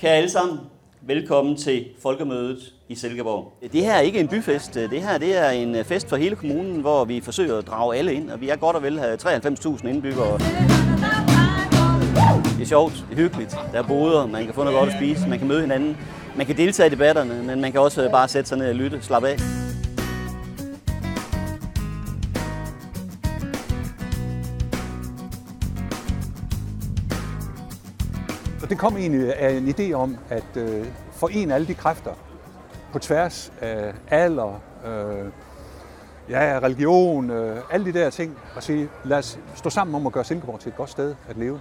Kære alle sammen, velkommen til Folkemødet i Silkeborg. Det her er ikke en byfest, det her det er en øh, fest for hele kommunen, hvor vi forsøger at drage alle ind, og vi er godt og vel øh, 93.000 indbyggere. Det er sjovt, det er hyggeligt, der er boder, man kan få noget godt at spise, man kan møde hinanden, man kan deltage i debatterne, men man kan også øh, bare sætte sig ned og lytte, slappe af. Og det kom egentlig af en idé om at øh, forene alle de kræfter på tværs af alder, øh, ja, religion, øh, alle de der ting, og sige, lad os stå sammen om at gøre Silkeborg til et godt sted at leve.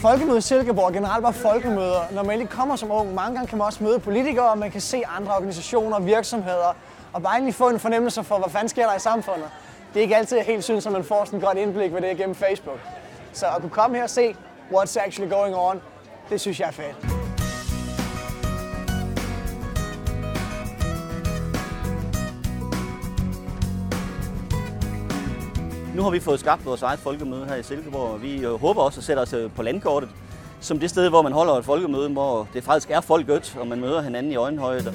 Folkemødet i Silkeborg generelt var folkemøder. Når man egentlig kommer som ung, mange gange kan man også møde politikere, og man kan se andre organisationer og virksomheder, og bare egentlig få en fornemmelse for, hvad fanden sker der i samfundet. Det er ikke altid helt synes, at man får sådan et godt indblik ved det gennem Facebook. Så at kunne komme her og se, what's actually going on, det synes jeg er fedt. Nu har vi fået skabt vores eget folkemøde her i Silkeborg, og vi øh, håber også at sætte os øh, på landkortet som det sted, hvor man holder et folkemøde, hvor det faktisk er folket, og man møder hinanden i øjenhøjde.